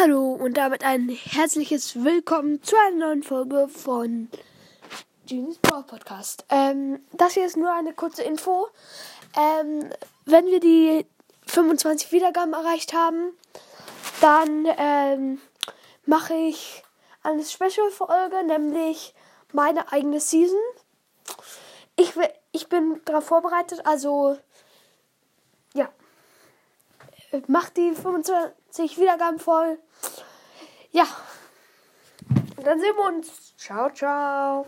Hallo und damit ein herzliches Willkommen zu einer neuen Folge von Genies Brawl Podcast. Ähm, das hier ist nur eine kurze Info. Ähm, wenn wir die 25 Wiedergaben erreicht haben, dann ähm, mache ich eine Special-Folge, nämlich meine eigene Season. Ich, ich bin darauf vorbereitet, also. Macht die 25 Wiedergaben voll. Ja. Und dann sehen wir uns. Ciao, ciao.